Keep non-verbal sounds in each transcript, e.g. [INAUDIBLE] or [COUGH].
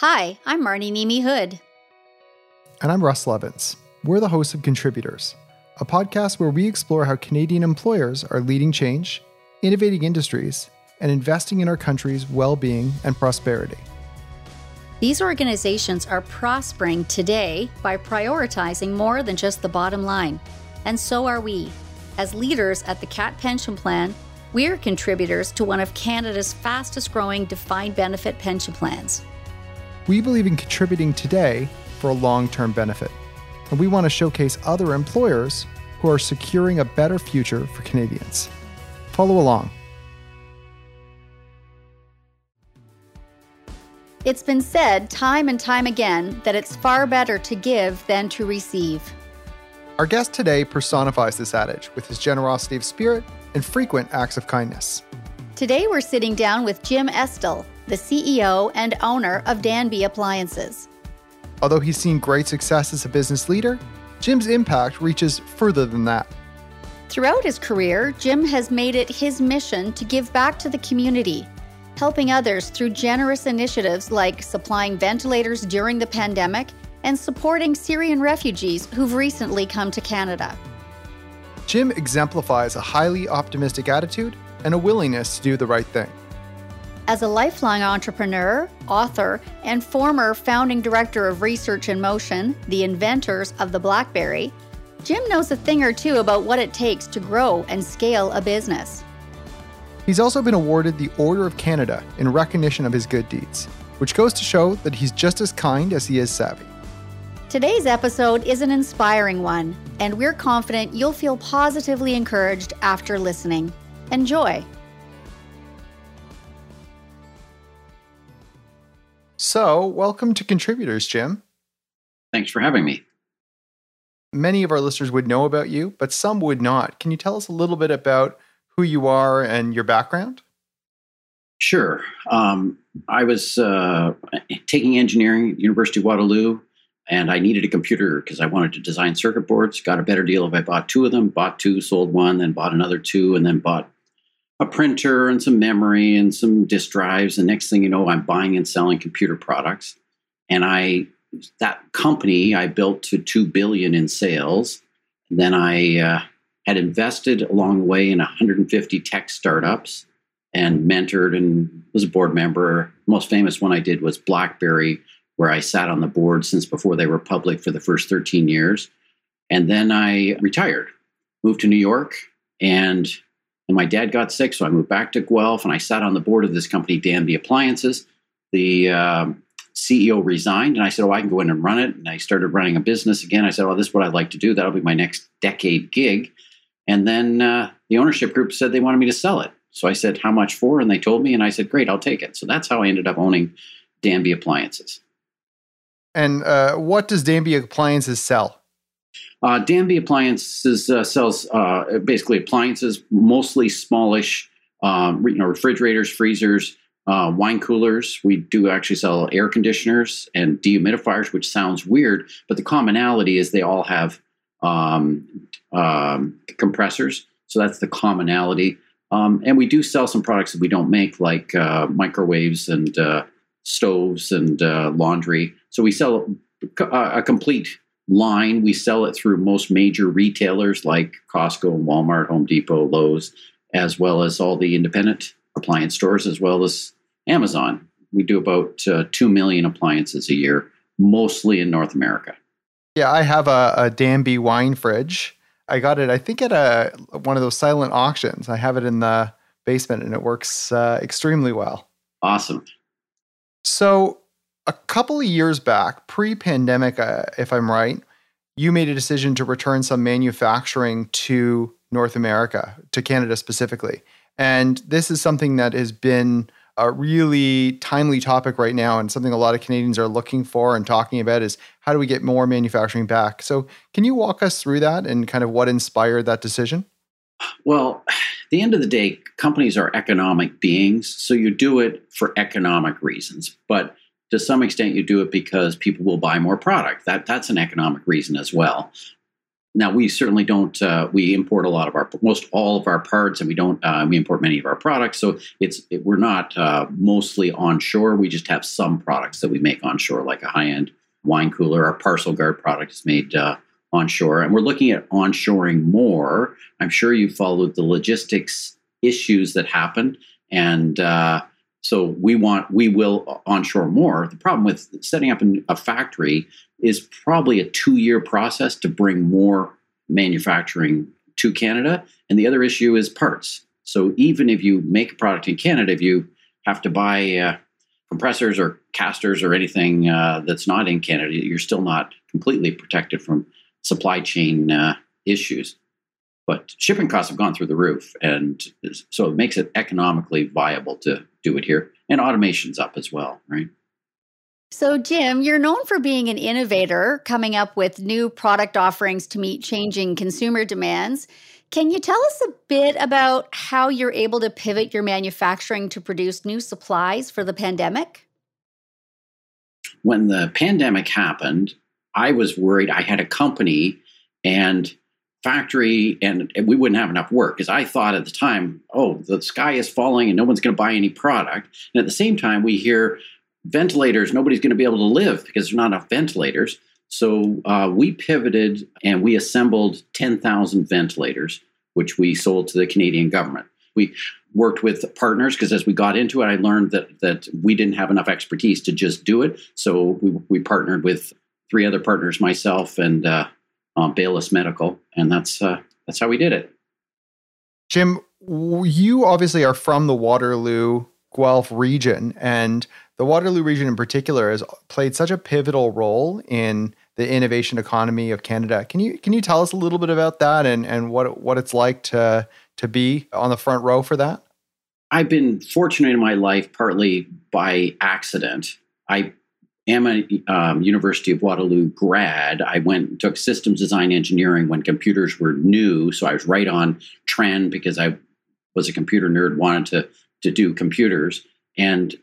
Hi, I'm Marnie Nemi Hood. And I'm Russ Levins. We're the hosts of Contributors, a podcast where we explore how Canadian employers are leading change, innovating industries, and investing in our country's well being and prosperity. These organizations are prospering today by prioritizing more than just the bottom line. And so are we. As leaders at the CAAT Pension Plan, we are contributors to one of Canada's fastest growing defined benefit pension plans. We believe in contributing today for a long term benefit. And we want to showcase other employers who are securing a better future for Canadians. Follow along. It's been said time and time again that it's far better to give than to receive. Our guest today personifies this adage with his generosity of spirit and frequent acts of kindness. Today, we're sitting down with Jim Estill, the CEO and owner of Danby Appliances. Although he's seen great success as a business leader, Jim's impact reaches further than that. Throughout his career, Jim has made it his mission to give back to the community helping others through generous initiatives like supplying ventilators during the pandemic and supporting Syrian refugees who've recently come to Canada. Jim exemplifies a highly optimistic attitude and a willingness to do the right thing. As a lifelong entrepreneur, author, and former founding director of Research in Motion, the inventors of the Blackberry, Jim knows a thing or two about what it takes to grow and scale a business. He's also been awarded the Order of Canada in recognition of his good deeds, which goes to show that he's just as kind as he is savvy. Today's episode is an inspiring one, and we're confident you'll feel positively encouraged after listening. Enjoy. So, welcome to Contributors, Jim. Thanks for having me. Many of our listeners would know about you, but some would not. Can you tell us a little bit about who you are and your background? Sure. Um, I was uh, taking engineering at University of Waterloo, and I needed a computer because I wanted to design circuit boards. Got a better deal if I bought two of them. Bought two, sold one, then bought another two, and then bought a printer and some memory and some disk drives. And next thing you know, I'm buying and selling computer products. And I that company I built to two billion in sales. And then I uh, had invested along the way in 150 tech startups and mentored and was a board member. Most famous one I did was BlackBerry, where I sat on the board since before they were public for the first 13 years. And then I retired, moved to New York, and and my dad got sick, so I moved back to Guelph, and I sat on the board of this company, Danby Appliances. The um, CEO resigned, and I said, "Oh, I can go in and run it." And I started running a business again. I said, "Oh, this is what I'd like to do. That'll be my next decade gig." And then uh, the ownership group said they wanted me to sell it. So I said, How much for? And they told me, and I said, Great, I'll take it. So that's how I ended up owning Danby Appliances. And uh, what does Danby Appliances sell? Uh, Danby Appliances uh, sells uh, basically appliances, mostly smallish, um, you know, refrigerators, freezers, uh, wine coolers. We do actually sell air conditioners and dehumidifiers, which sounds weird, but the commonality is they all have um, um, compressors. So that's the commonality. Um, and we do sell some products that we don't make, like uh, microwaves and uh, stoves and laundry. So we sell a, complete line. We sell it through most major retailers like Costco and Walmart, Home Depot, Lowe's, as well as all the independent appliance stores, as well as Amazon. We do about uh, 2 million appliances a year, mostly in North America. Yeah, I have a, a Danby wine fridge. I got it, I think, at a one of those silent auctions. I have it in the basement, and it works uh, extremely well. Awesome. So, a couple of years back, pre-pandemic, uh, if I'm right, you made a decision to return some manufacturing to North America, to Canada specifically, and this is something that has been a really timely topic right now and something a lot of Canadians are looking for and talking about is how do we get more manufacturing back? So, can you walk us through that and kind of what inspired that decision? Well, at [SIGHS] the end of the day, companies are economic beings, so you do it for economic reasons, but to some extent you do it because people will buy more product. That that's an economic reason as well. now we certainly don't. Uh, we import a lot of our most all of our parts, and we don't. Uh, we import many of our products. So it's it, we're not uh, mostly onshore. We just have some products that we make onshore, like a high end wine cooler. Our parcel guard product is made uh, onshore, and we're looking at onshoring more. I'm sure you followed the logistics issues that happened, and uh, so we want we will onshore more. The problem with setting up a factory is probably a two year process to bring more manufacturing to Canada. And the other issue is parts. So even if you make a product in Canada, if you have to buy uh, compressors or casters or anything uh, that's not in Canada, you're still not completely protected from supply chain uh, issues. But shipping costs have gone through the roof, and so it makes it economically viable to do it here. And automation's up as well, right? So, Jim, you're known for being an innovator, coming up with new product offerings to meet changing consumer demands. Can you tell us a bit about how you're able to pivot your manufacturing to produce new supplies for the pandemic? When the pandemic happened, I was worried I had a company and factory and, we wouldn't have enough work because I thought at the time, oh, the sky is falling and no one's going to buy any product. And at the same time, we hear ventilators, nobody's going to be able to live because there's not enough ventilators. So uh, we pivoted and we assembled 10,000 ventilators, which we sold to the Canadian government. We worked with partners because as we got into it, I learned that that we didn't have enough expertise to just do it. So we, we partnered with three other partners, myself and uh, um, Baylis Medical, and that's uh, that's how we did it. Jim, you obviously are from the Waterloo Guelph region, and the Waterloo region in particular has played such a pivotal role in the innovation economy of Canada. Can you can you tell us a little bit about that and and what what it's like to to be on the front row for that? I've been fortunate in my life, partly by accident. I am a um, University of Waterloo grad. I went and took systems design engineering when computers were new, so I was right on trend because I was a computer nerd, wanted to to do computers, and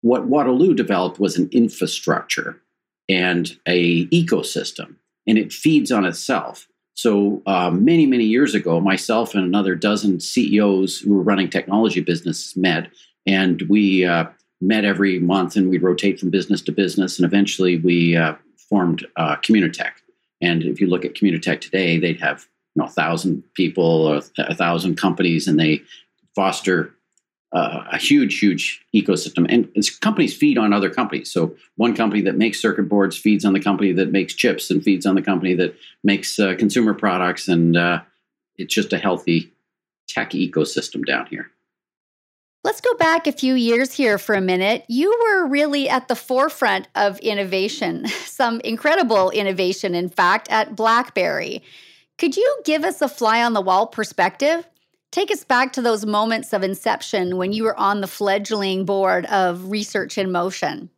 what Waterloo developed was an infrastructure and a ecosystem, and it feeds on itself. So uh, many, many years ago, myself and another dozen CEOs who were running technology businesses met, and we uh, met every month, and we'd rotate from business to business, and eventually we uh, formed uh, Communitech. And if you look at Communitech today, they'd have you know a thousand people or a thousand companies, and they foster uh, a huge, huge ecosystem. And companies feed on other companies. So one company that makes circuit boards feeds on the company that makes chips and feeds on the company that makes uh, consumer products. And uh, it's just a healthy tech ecosystem down here. Let's go back a few years here for a minute. You were really at the forefront of innovation, [LAUGHS] some incredible innovation, in fact, at BlackBerry. Could you give us a fly on the wall perspective? Take us back to those moments of inception when you were on the fledgling board of Research in Motion.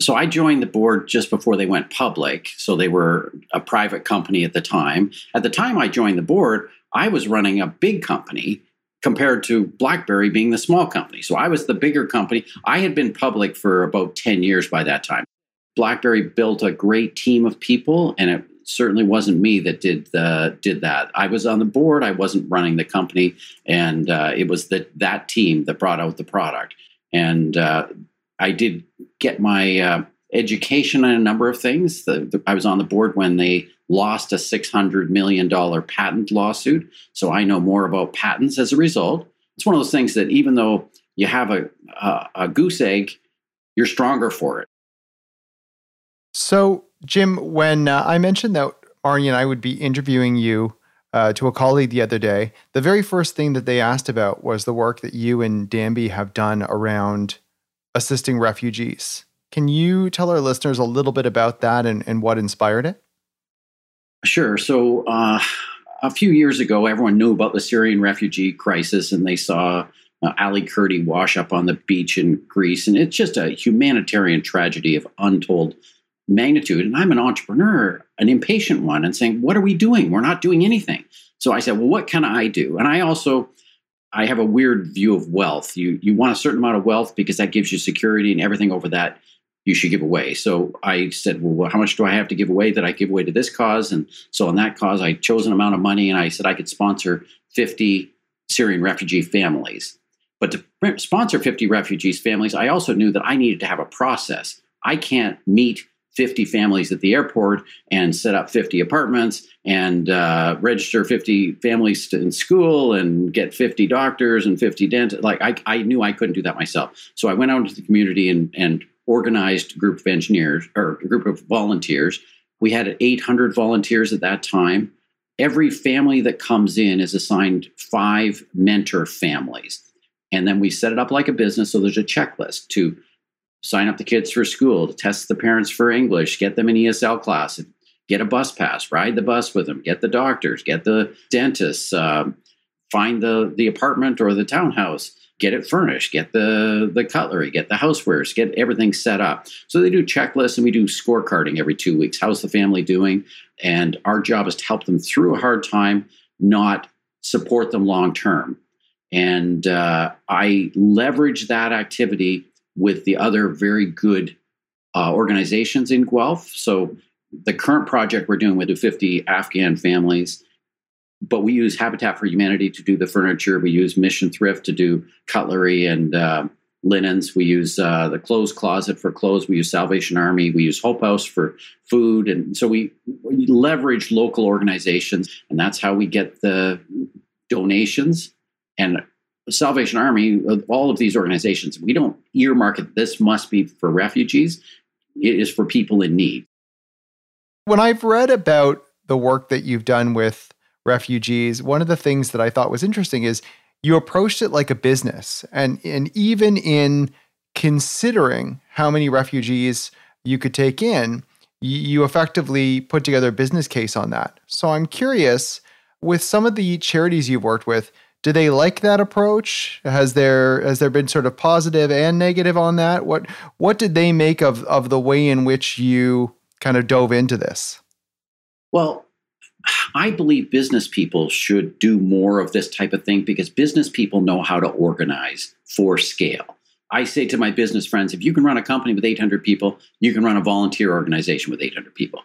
So I joined the board just before they went public. So they were a private company at the time. At the time I joined the board, I was running a big company compared to BlackBerry being the small company. So I was the bigger company. I had been public for about 10 years by that time. BlackBerry built a great team of people and it certainly wasn't me that did the did that. I was on the board. I wasn't running the company, and uh, it was that that team that brought out the product. And uh, I did get my uh, education on a number of things. The, the, I was on the board when they lost a six hundred million dollar patent lawsuit, so I know more about patents as a result. It's one of those things that even though you have a, a, a goose egg, you're stronger for it. So Jim, when uh, I mentioned that Marnie and I would be interviewing you uh, to a colleague the other day, the very first thing that they asked about was the work that you and Danby have done around assisting refugees. Can you tell our listeners a little bit about that and, and what inspired it? Sure. So, uh, a few years ago, everyone knew about the Syrian refugee crisis and they saw uh, Ali Kurdi wash up on the beach in Greece. And it's just a humanitarian tragedy of untold magnitude. And I'm an entrepreneur, an impatient one, and saying, What are we doing? We're not doing anything. So I said, Well, what can I do? And I also I have a weird view of wealth. You you want a certain amount of wealth because that gives you security and everything over that you should give away. So I said, well, how much do I have to give away that I give away to this cause? And so on that cause, I chose an amount of money and I said I could sponsor 50 Syrian refugee families. But to sponsor 50 refugees families, I also knew that I needed to have a process. I can't meet 50 families at the airport and set up 50 apartments and uh, register 50 families in school and get 50 doctors and 50 dentists. Like I, I knew I couldn't do that myself. So I went out into the community and, and organized group of engineers or group of volunteers. We had 800 volunteers at that time. Every family that comes in is assigned five mentor families. And then we set it up like a business. So there's a checklist to sign up the kids for school, to test the parents for English, get them an ESL class, get a bus pass, ride the bus with them, get the doctors, get the dentists, uh, find the the apartment or the townhouse, get it furnished, get the the cutlery, get the housewares, get everything set up. So they do checklists and we do scorecarding every two weeks. How's the family doing? And our job is to help them through a hard time, not support them long term. And uh, I leverage that activity with the other very good uh, organizations in Guelph. So the current project we're doing with the 50 Afghan families, but we use Habitat for Humanity to do the furniture. We use Mission Thrift to do cutlery and uh, linens. We use uh, the Clothes Closet for clothes. We use Salvation Army. We use Hope House for food. And so we, we leverage local organizations, and that's how we get the donations. And Salvation Army, all of these organizations, we don't earmark it. This must be for refugees. It is for people in need. When I've read about the work that you've done with refugees, one of the things that I thought was interesting is you approached it like a business. And, and even in considering how many refugees you could take in, you effectively put together a business case on that. So I'm curious with some of the charities you've worked with, do they like that approach? Has there has there been sort of positive and negative on that? What what did they make of of the way in which you kind of dove into this? Well, I believe business people should do more of this type of thing because business people know how to organize for scale. I say to my business friends, if you can run a company with 800 people, you can run a volunteer organization with 800 people.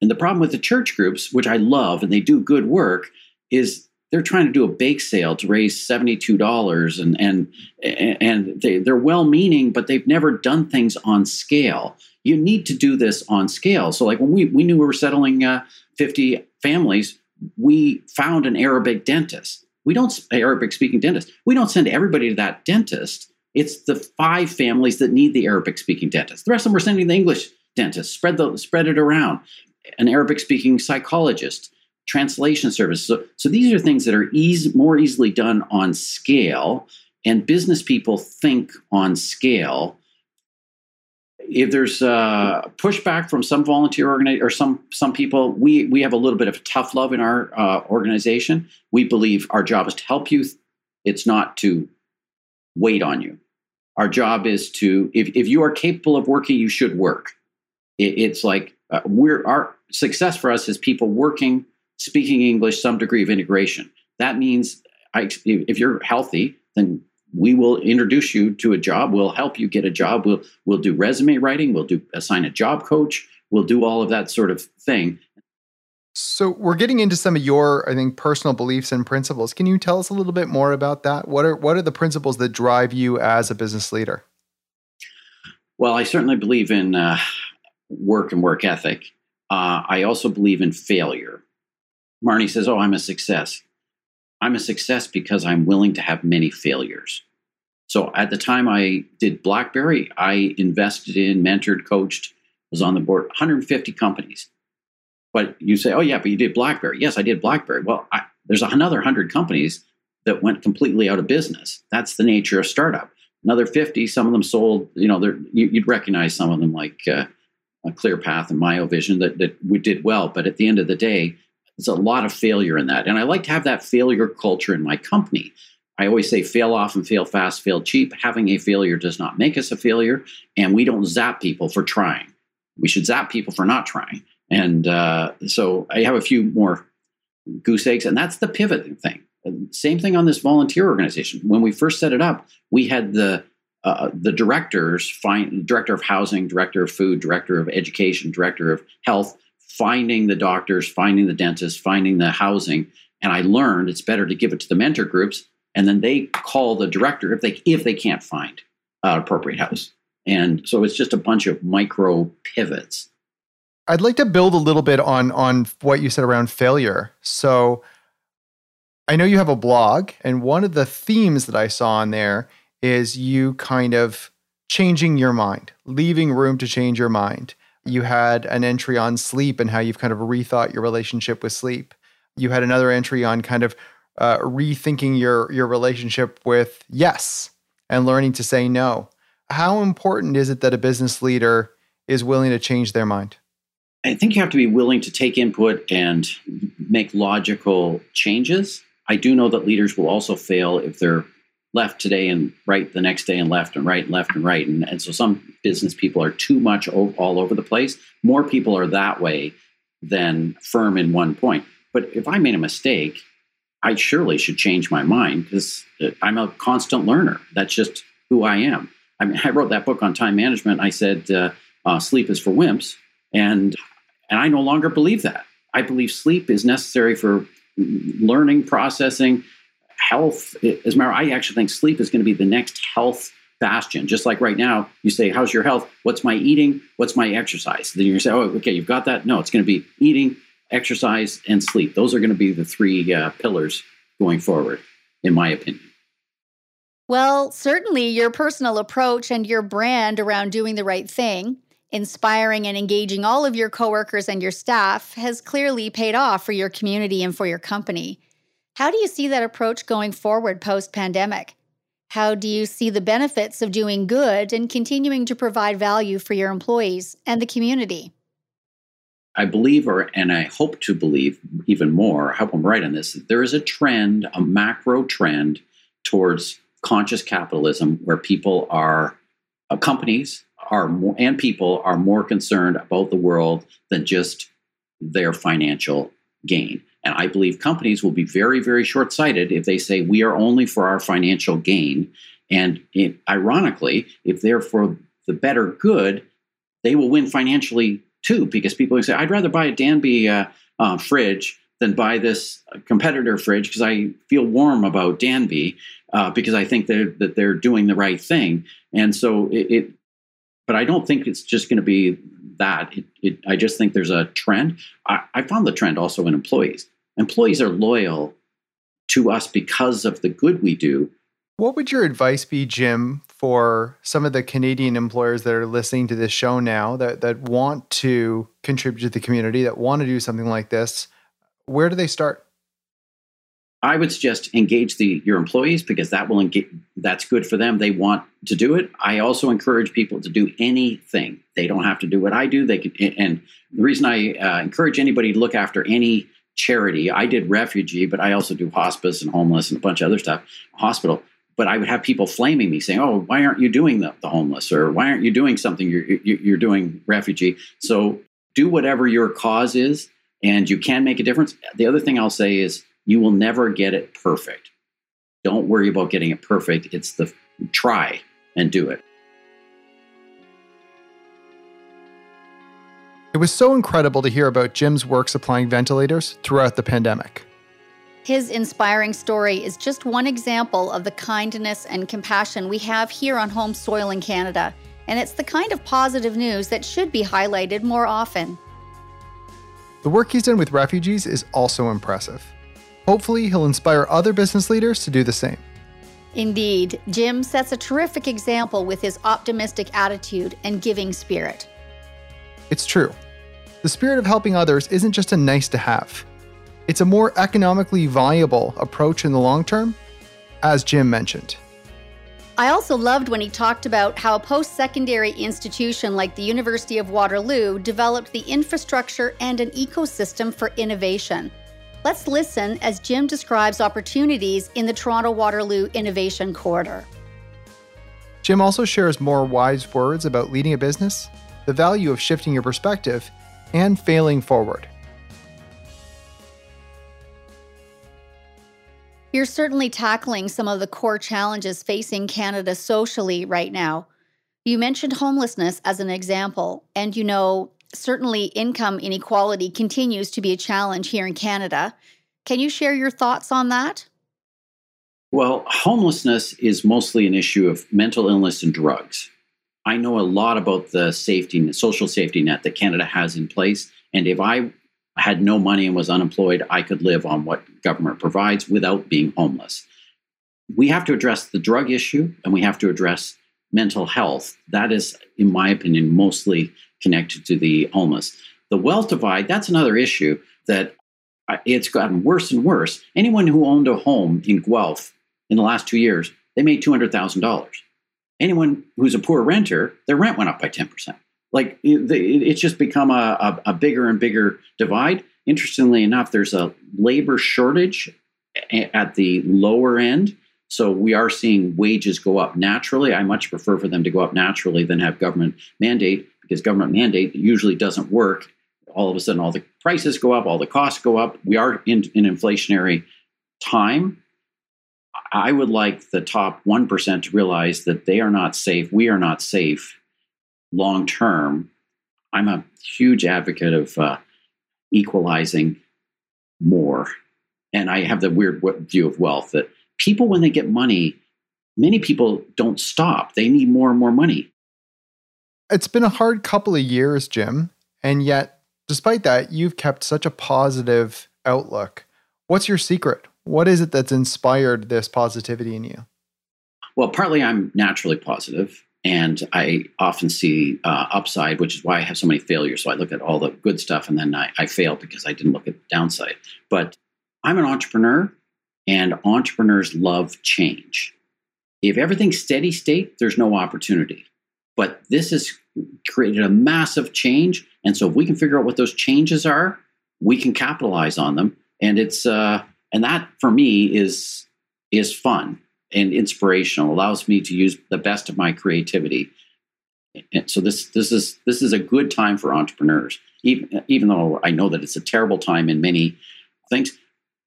And the problem with the church groups, which I love and they do good work, is they're trying to do a bake sale to raise $72 and and and they, they're well meaning but they've never done things on scale you need to do this on scale so like when we, we knew we were settling uh, 50 families we found an arabic dentist. We don't arabic speaking dentist. We don't send everybody to that dentist. It's the five families that need the arabic speaking dentist. The rest of them are sending the english dentist. Spread the spread it around. An arabic speaking psychologist translation service. So, so these are things that are easy, more easily done on scale, and business people think on scale. If there's uh, pushback from some volunteer organi- or some some people, we we have a little bit of tough love in our uh, organization. We believe our job is to help you. It's not to wait on you. Our job is to if if you are capable of working, you should work. It, it's like uh, we're our success for us is people working speaking English, some degree of integration. That means I, if you're healthy, then we will introduce you to a job. We'll help you get a job. We'll we'll do resume writing. We'll do assign a job coach. We'll do all of that sort of thing. So we're getting into some of your, I think, personal beliefs and principles. Can you tell us a little bit more about that? What are what are the principles that drive you as a business leader? Well, I certainly believe in uh, work and work ethic. Uh, I also believe in failure. Marnie says, Oh, I'm a success. I'm a success because I'm willing to have many failures. So at the time I did BlackBerry, I invested in, mentored, coached, was on the board 150 companies. But you say, oh, yeah, but you did BlackBerry. Yes, I did BlackBerry. Well, I, there's another 100 companies that went completely out of business. That's the nature of startup. Another 50, some of them sold, you know, you, would recognize some of them like uh, ClearPath and MyoVision that, that we did well. But at the end of the day, there's a lot of failure in that. And I like to have that failure culture in my company. I always say fail often, fail fast, fail cheap. Having a failure does not make us a failure. And we don't zap people for trying. We should zap people for not trying. And uh, so I have a few more goose eggs, and that's the pivoting thing. Same thing on this volunteer organization. When we first set it up, we had the uh, the directors find director of housing, director of food, director of education, director of health, finding the doctors, finding the dentists, finding the housing. And I learned it's better to give it to the mentor groups, and then they call the director if they if they can't find an appropriate house. And so it's just a bunch of micro pivots. I'd like to build a little bit on on what you said around failure. So I know you have a blog, and one of the themes that I saw in there is you kind of changing your mind, leaving room to change your mind. You had an entry on sleep and how you've kind of rethought your relationship with sleep. You had another entry on kind of uh, rethinking your your relationship with yes and learning to say no. How important is it that a business leader is willing to change their mind? I think you have to be willing to take input and make logical changes. I do know that leaders will also fail if they're left today and right the next day and left and right and left and right. And, and so some business people are too much all over the place. More people are that way than firm in one point. But if I made a mistake, I surely should change my mind because uh, I'm a constant learner. That's just who I am. I mean, I wrote that book on time management. I said uh, uh, sleep is for wimps, and and I no longer believe that. I believe sleep is necessary for learning, processing, health as matter i actually think sleep is going to be the next health bastion. Just like right now you say how's your health? What's my eating? What's my exercise? Then you say oh okay you've got that. No it's going to be eating exercise and sleep. Those are going to be the three uh, pillars going forward in my opinion. Well certainly your personal approach and your brand around doing the right thing inspiring and engaging all of your coworkers and your staff has clearly paid off for your community and for your company how do you see that approach going forward post pandemic? How do you see the benefits of doing good and continuing to provide value for your employees and the community? I believe, or and I hope to believe even more, I hope I'm right on this, that there is a trend, a macro trend towards conscious capitalism where people are, uh, companies are more, and people are more concerned about the world than just their financial gain. And I believe companies will be very, very short sighted if they say we are only for our financial gain. And it, ironically, if they're for the better good, they will win financially too, because people say, I'd rather buy a Danby uh, uh, fridge than buy this competitor fridge because I feel warm about Danby uh, because I think they're, that they're doing the right thing. And so it, it but I don't think it's just going to be that. It, it, I just think there's a trend. I, I found the trend also in employees employees are loyal to us because of the good we do. What would your advice be, Jim, for some of the Canadian employers that are listening to this show now that, that want to contribute to the community, that want to do something like this? Where do they start? I would suggest engage the your employees because that will engage, that's good for them. They want to do it. I also encourage people to do anything. They don't have to do what I do. They can, and the reason I uh, encourage anybody to look after any charity. I did refugee, but I also do hospice and homeless and a bunch of other stuff, hospital. But I would have people flaming me saying, "Oh, why aren't you doing the, the homeless? Or why aren't you doing something? You're you're doing refugee." So do whatever your cause is, and you can make a difference. The other thing I'll say is you will never get it perfect. Don't worry about getting it perfect. It's the try and do it. It was so incredible to hear about Jim's work supplying ventilators throughout the pandemic. His inspiring story is just one example of the kindness and compassion we have here on home soil in Canada, and it's the kind of positive news that should be highlighted more often. The work he's done with refugees is also impressive. Hopefully, he'll inspire other business leaders to do the same. Indeed, Jim sets a terrific example with his optimistic attitude and giving spirit. It's true. The spirit of helping others isn't just a nice to have, it's a more economically viable approach in the long term, as Jim mentioned. I also loved when he talked about how a post secondary institution like the University of Waterloo developed the infrastructure and an ecosystem for innovation. Let's listen as Jim describes opportunities in the Toronto Waterloo Innovation Corridor. Jim also shares more wise words about leading a business, the value of shifting your perspective, and failing forward. You're certainly tackling some of the core challenges facing Canada socially right now. You mentioned homelessness as an example, and you know, certainly income inequality continues to be a challenge here in Canada. Can you share your thoughts on that? Well, homelessness is mostly an issue of mental illness and drugs. I know a lot about the safety, the social safety net that Canada has in place. And if I had no money and was unemployed, I could live on what government provides without being homeless. We have to address the drug issue and we have to address mental health. That is, in my opinion, mostly connected to the homeless. The wealth divide, that's another issue that it's gotten worse and worse. Anyone who owned a home in Guelph in the last two years, they made $200,000 anyone who's a poor renter, their rent went up by 10%. Like it's just become a, a, a bigger and bigger divide. Interestingly enough, there's a labor shortage at the lower end. So we are seeing wages go up naturally. I much prefer for them to go up naturally than have government mandate because government mandate usually doesn't work. All of a sudden, all the prices go up, all the costs go up. We are in an inflationary time. I would like the top 1% to realize that they are not safe. We are not safe long term. I'm a huge advocate of uh, equalizing more. And I have the weird view of wealth that people, when they get money, many people don't stop. They need more and more money. It's been a hard couple of years, Jim. And yet, despite that, you've kept such a positive outlook. What's your secret? What is it that's inspired this positivity in you? Well, partly I'm naturally positive, and I often see uh, upside, which is why I have so many failures. So I look at all the good stuff, and then I, I fail because I didn't look at the downside. But I'm an entrepreneur, and entrepreneurs love change. If everything's steady state, there's no opportunity. But this has created a massive change, and so if we can figure out what those changes are, we can capitalize on them. And it's uh, and that for me is is fun and inspirational allows me to use the best of my creativity and so this this is this is a good time for entrepreneurs even even though i know that it's a terrible time in many things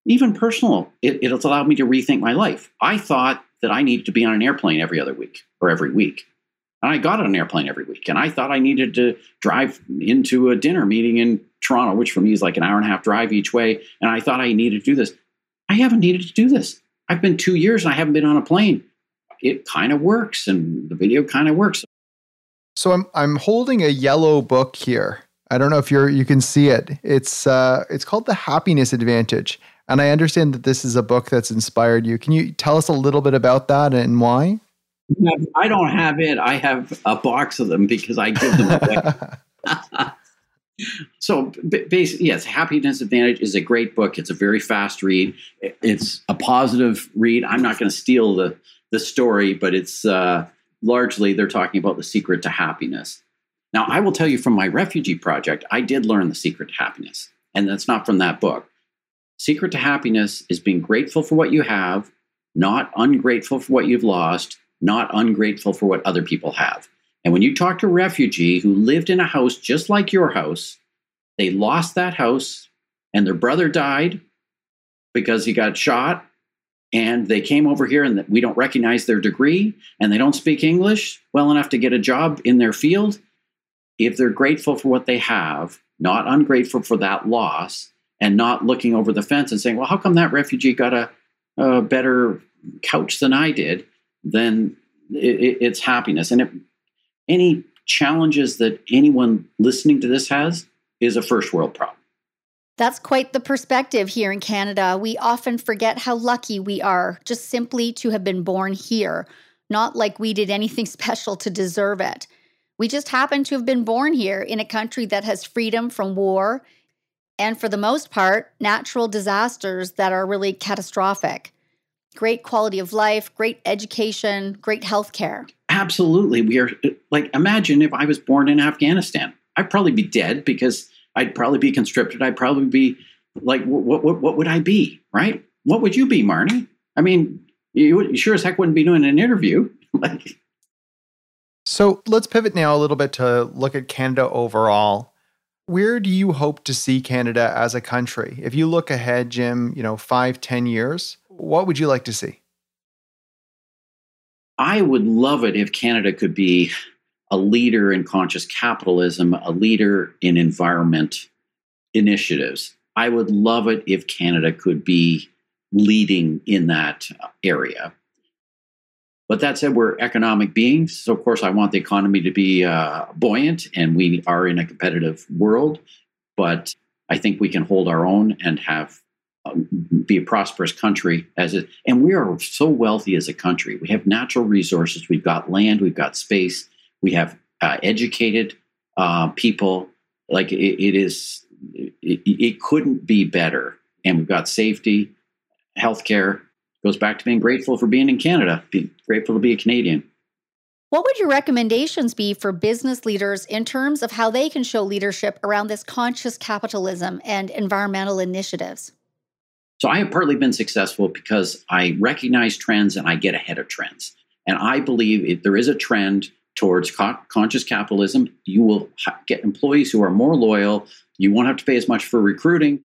even personal it, it's allowed me to rethink my life i thought that i needed to be on an airplane every other week or every week and I got on an airplane every week. And I thought I needed to drive into a dinner meeting in Toronto, which for me is like an hour and a half drive each way. And I thought I needed to do this. I haven't needed to do this. I've been two years and I haven't been on a plane. It kind of works, and the video kind of works. So I'm I'm holding a yellow book here. I don't know if you're you can see it. It's uh, it's called The Happiness Advantage, and I understand that this is a book that's inspired you. Can you tell us a little bit about that and why? I don't have it. I have a box of them because I give them away. [LAUGHS] [LAUGHS] so basically, yes, Happiness Advantage is a great book. It's a very fast read. It's a positive read. I'm not going to steal the the story, but it's uh, largely they're talking about the secret to happiness. Now, I will tell you from my refugee project, I did learn the secret to happiness, and that's not from that book. Secret to happiness is being grateful for what you have, not ungrateful for what you've lost, not ungrateful for what other people have. And when you talk to a refugee who lived in a house just like your house, they lost that house and their brother died because he got shot and they came over here and we don't recognize their degree and they don't speak English well enough to get a job in their field. If they're grateful for what they have, not ungrateful for that loss, and not looking over the fence and saying, well, how come that refugee got a, a better couch than I did? Then it, it's happiness. And it, any challenges that anyone listening to this has is a first world problem. That's quite the perspective here in Canada. We often forget how lucky we are just simply to have been born here, not like we did anything [LAUGHS] special to deserve it. We just happen to have been born here in a country that has freedom from war and, for the most part, natural disasters that are really catastrophic. Great quality of life, great education, great health care. Absolutely. We are like, imagine if I was born in Afghanistan. I'd probably be dead because I'd probably be conscripted. I'd probably be like, what, what, what would I be? Right? What would you be, Marnie? I mean, you, sure as heck wouldn't be doing an interview. [LAUGHS] like, so let's pivot now a little bit to look at Canada overall. Where do you hope to see Canada as a country? If you look ahead, Jim, you know, five, ten years, what would you like to see? I would love it if Canada could be a leader in conscious capitalism, a leader in environment initiatives. I would love it if Canada could be leading in that area. But that said, we're economic beings. So, of course, I want the economy to be uh, buoyant, and we are in a competitive world. But I think we can hold our own and have be a prosperous country as it. And we are so wealthy as a country. We have natural resources. We've got land. We've got space. We have uh, educated uh, people. Like it, it is, it, it couldn't be better. And we've got safety, healthcare. Goes back to being grateful for being in Canada. Be grateful to be a Canadian. What would your recommendations be for business leaders in terms of how they can show leadership around this conscious capitalism and environmental initiatives? So, I have partly been successful because I recognize trends and I get ahead of trends. And I believe if there is a trend towards co- conscious capitalism, you will ha- get employees who are more loyal. You won't have to pay as much for recruiting.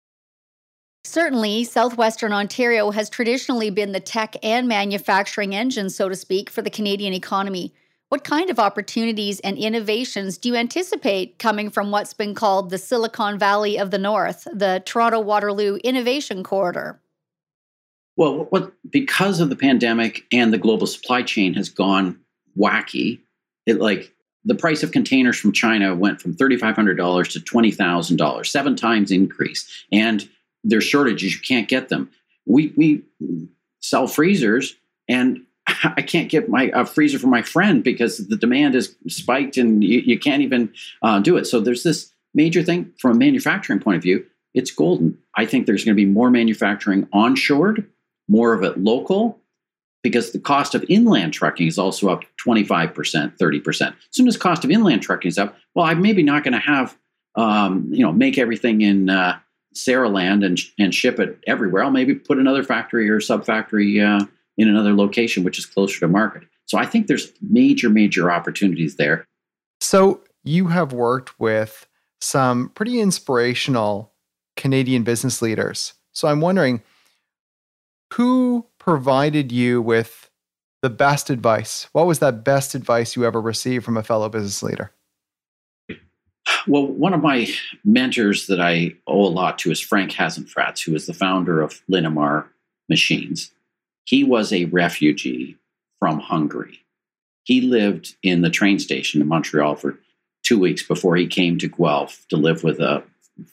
Certainly, southwestern Ontario has traditionally been the tech and manufacturing engine, so to speak, for the Canadian economy. What kind of opportunities and innovations do you anticipate coming from what's been called the Silicon Valley of the North, the Toronto Waterloo Innovation Corridor? Well, what, because of the pandemic and the global supply chain has gone wacky, it like the price of containers from China went from $3,500 to $20,000, seven times increase. And there's shortages, you can't get them. We, we sell freezers and [LAUGHS] I can't get my a freezer for my friend because the demand is spiked and you, you can't even uh, do it. So there's this major thing from a manufacturing point of view. It's golden. I think there's going to be more manufacturing onshored, more of it local, because the cost of inland trucking is also up 25%, 30%. As soon as cost of inland trucking is up, well, I'm maybe not going to have, um, you know, make everything in uh, and, and ship it everywhere. I'll maybe put another factory or sub factory uh, in another location, which is closer to market. So I think there's major, major opportunities there. So you have worked with some pretty inspirational Canadian business leaders. So I'm wondering who provided you with the best advice? What was that best advice you ever received from a fellow business leader? Well, one of my mentors that I owe a lot to is Frank Hasenfratz, who is the founder of Linamar Machines. He was a refugee from Hungary. He lived in the train station in Montreal for two weeks before he came to Guelph to live with a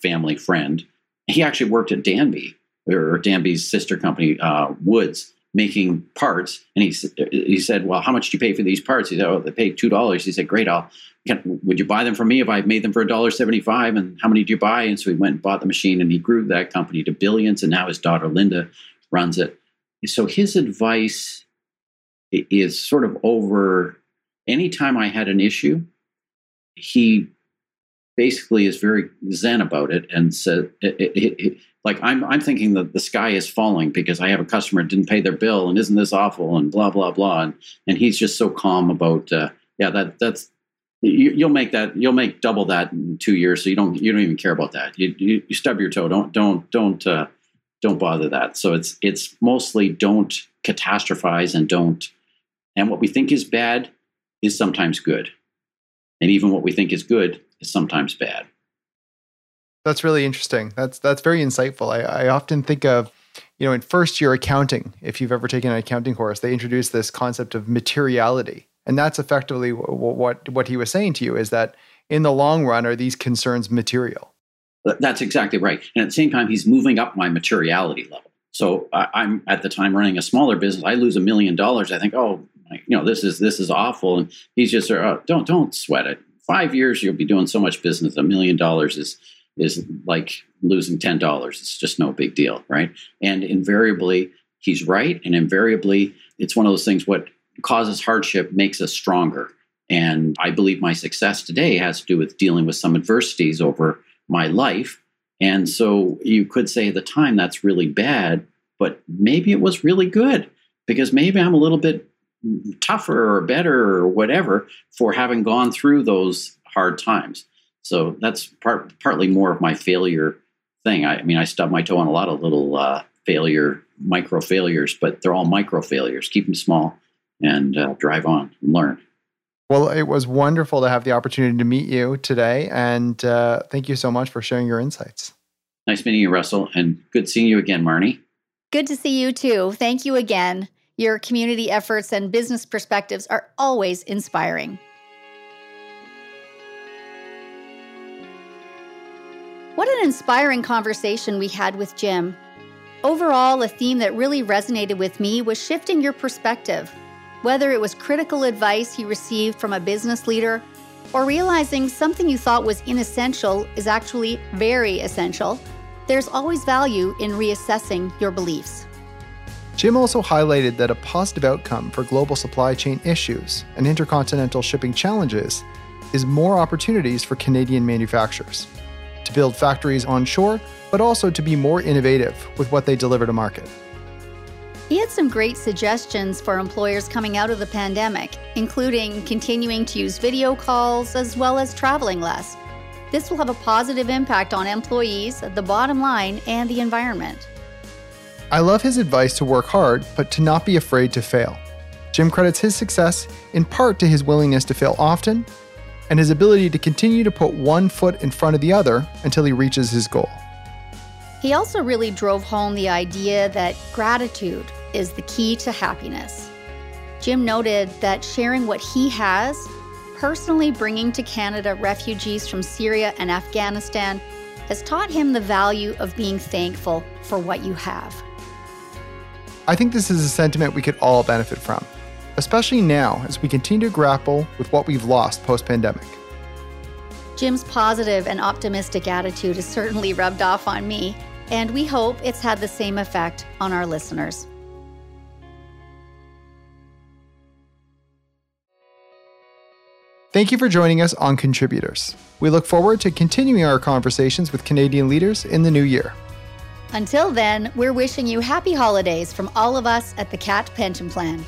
family friend. He actually worked at Danby, or Danby's sister company, uh, Woods, making parts. And he, he said, Well, how much do you pay for these parts? He said, Oh, they pay $2. He said, Great, I'll, can, would you buy them from me if I made them for $1.75? And how many do you buy? And so he went and bought the machine and he grew that company to billions. And now his daughter Linda runs it so his advice is sort of over anytime I had an issue, he basically is very zen about it and said, it, it, it, like, I'm, I'm thinking that the sky is falling because I have a customer didn't pay their bill and isn't this awful and blah, blah, blah. And, and he's just so calm about, uh, yeah, that, that's, you, will make that, you'll make double that in two years. So you don't, you don't even care about that. You, you, you stub your toe. Don't, don't, don't, uh, don't bother that. So it's it's mostly don't catastrophize and don't and what we think is bad is sometimes good. And even what we think is good is sometimes bad. That's really interesting. That's that's very insightful. I, I often think of, you know, in first year accounting, if you've ever taken an accounting course, they introduce this concept of materiality. And that's effectively what, what what he was saying to you is that in the long run, are these concerns material? That's exactly right. And at the same time, he's moving up my materiality level. So I'm at the time running a smaller business. I lose a million dollars. I think, oh, you know, this is this is awful. And he's just, oh, don't don't sweat it. Five years, you'll be doing so much business. A million dollars is is like losing ten dollars. It's just no big deal, right? And invariably, he's right. And invariably, it's one of those things. What causes hardship makes us stronger. And I believe my success today has to do with dealing with some adversities over my life. And so you could say at the time that's really bad, but maybe it was really good because maybe I'm a little bit tougher or better or whatever for having gone through those hard times. So that's part, partly more of my failure thing. I, I mean, I stubbed my toe on a lot of little uh, failure, micro failures, but they're all micro failures. Keep them small and uh, drive on and learn. Well, it was wonderful to have the opportunity to meet you today. And uh, thank you so much for sharing your insights. Nice meeting you, Russell. And good seeing you again, Marnie. Good to see you too. Thank you again. Your community efforts and business perspectives are always inspiring. What an inspiring conversation we had with Jim. Overall, a theme that really resonated with me was shifting your perspective whether it was critical advice he received from a business leader or realizing something you thought was inessential is actually very essential, there's always value in reassessing your beliefs. Jim also highlighted that a positive outcome for global supply chain issues and intercontinental shipping challenges is more opportunities for Canadian manufacturers to build factories onshore, but also to be more innovative with what they deliver to market. He had some great suggestions for employers coming out of the pandemic, including continuing to use video calls as well as traveling less. This will have a positive impact on employees, the bottom line, and the environment. I love his advice to work hard, but to not be afraid to fail. Jim credits his success in part to his willingness to fail often and his ability to continue to put one foot in front of the other until he reaches his goal. He also really drove home the idea that gratitude is the key to happiness. Jim noted that sharing what he has, personally bringing to Canada refugees from Syria and Afghanistan, has taught him the value of being thankful for what you have. I think this is a sentiment we could all benefit from, especially now as we continue to grapple with what we've lost post pandemic. Jim's positive and optimistic attitude has certainly rubbed off on me, and we hope it's had the same effect on our listeners. Thank you for joining us on Contributors. We look forward to continuing our conversations with Canadian leaders in the new year. Until then, we're wishing you happy holidays from all of us at the CAAT Pension Plan.